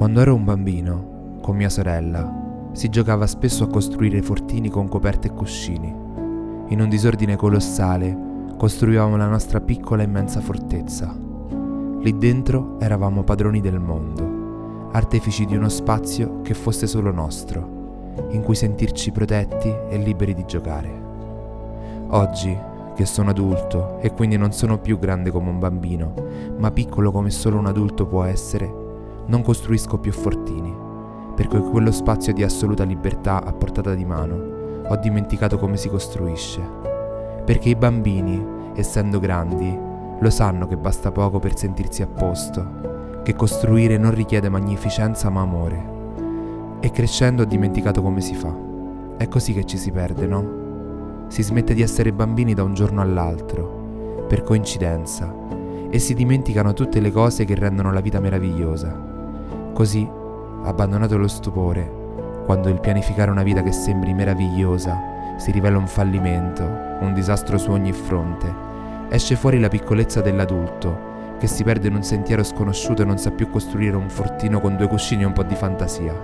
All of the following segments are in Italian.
Quando ero un bambino, con mia sorella, si giocava spesso a costruire fortini con coperte e cuscini. In un disordine colossale costruivamo la nostra piccola e immensa fortezza. Lì dentro eravamo padroni del mondo, artefici di uno spazio che fosse solo nostro, in cui sentirci protetti e liberi di giocare. Oggi, che sono adulto e quindi non sono più grande come un bambino, ma piccolo come solo un adulto può essere, non costruisco più fortini, perché quello spazio di assoluta libertà a portata di mano ho dimenticato come si costruisce. Perché i bambini, essendo grandi, lo sanno che basta poco per sentirsi a posto, che costruire non richiede magnificenza ma amore. E crescendo ho dimenticato come si fa. È così che ci si perde, no? Si smette di essere bambini da un giorno all'altro, per coincidenza, e si dimenticano tutte le cose che rendono la vita meravigliosa. Così, abbandonato lo stupore, quando il pianificare una vita che sembri meravigliosa si rivela un fallimento, un disastro su ogni fronte, esce fuori la piccolezza dell'adulto che si perde in un sentiero sconosciuto e non sa più costruire un fortino con due cuscini e un po' di fantasia.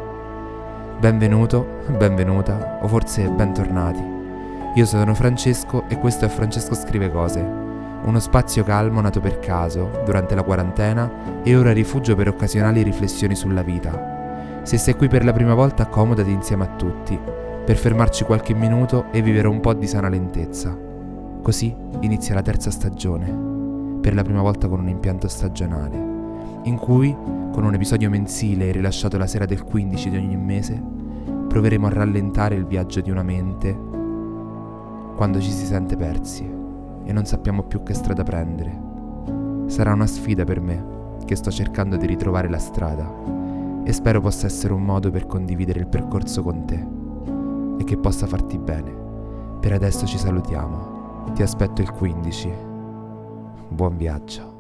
Benvenuto, benvenuta o forse bentornati. Io sono Francesco e questo è Francesco Scrive Cose uno spazio calmo nato per caso, durante la quarantena, e ora rifugio per occasionali riflessioni sulla vita. Se sei qui per la prima volta, accomodati insieme a tutti, per fermarci qualche minuto e vivere un po' di sana lentezza. Così inizia la terza stagione, per la prima volta con un impianto stagionale, in cui, con un episodio mensile rilasciato la sera del 15 di ogni mese, proveremo a rallentare il viaggio di una mente quando ci si sente persi e non sappiamo più che strada prendere. Sarà una sfida per me, che sto cercando di ritrovare la strada, e spero possa essere un modo per condividere il percorso con te e che possa farti bene. Per adesso ci salutiamo. Ti aspetto il 15. Buon viaggio.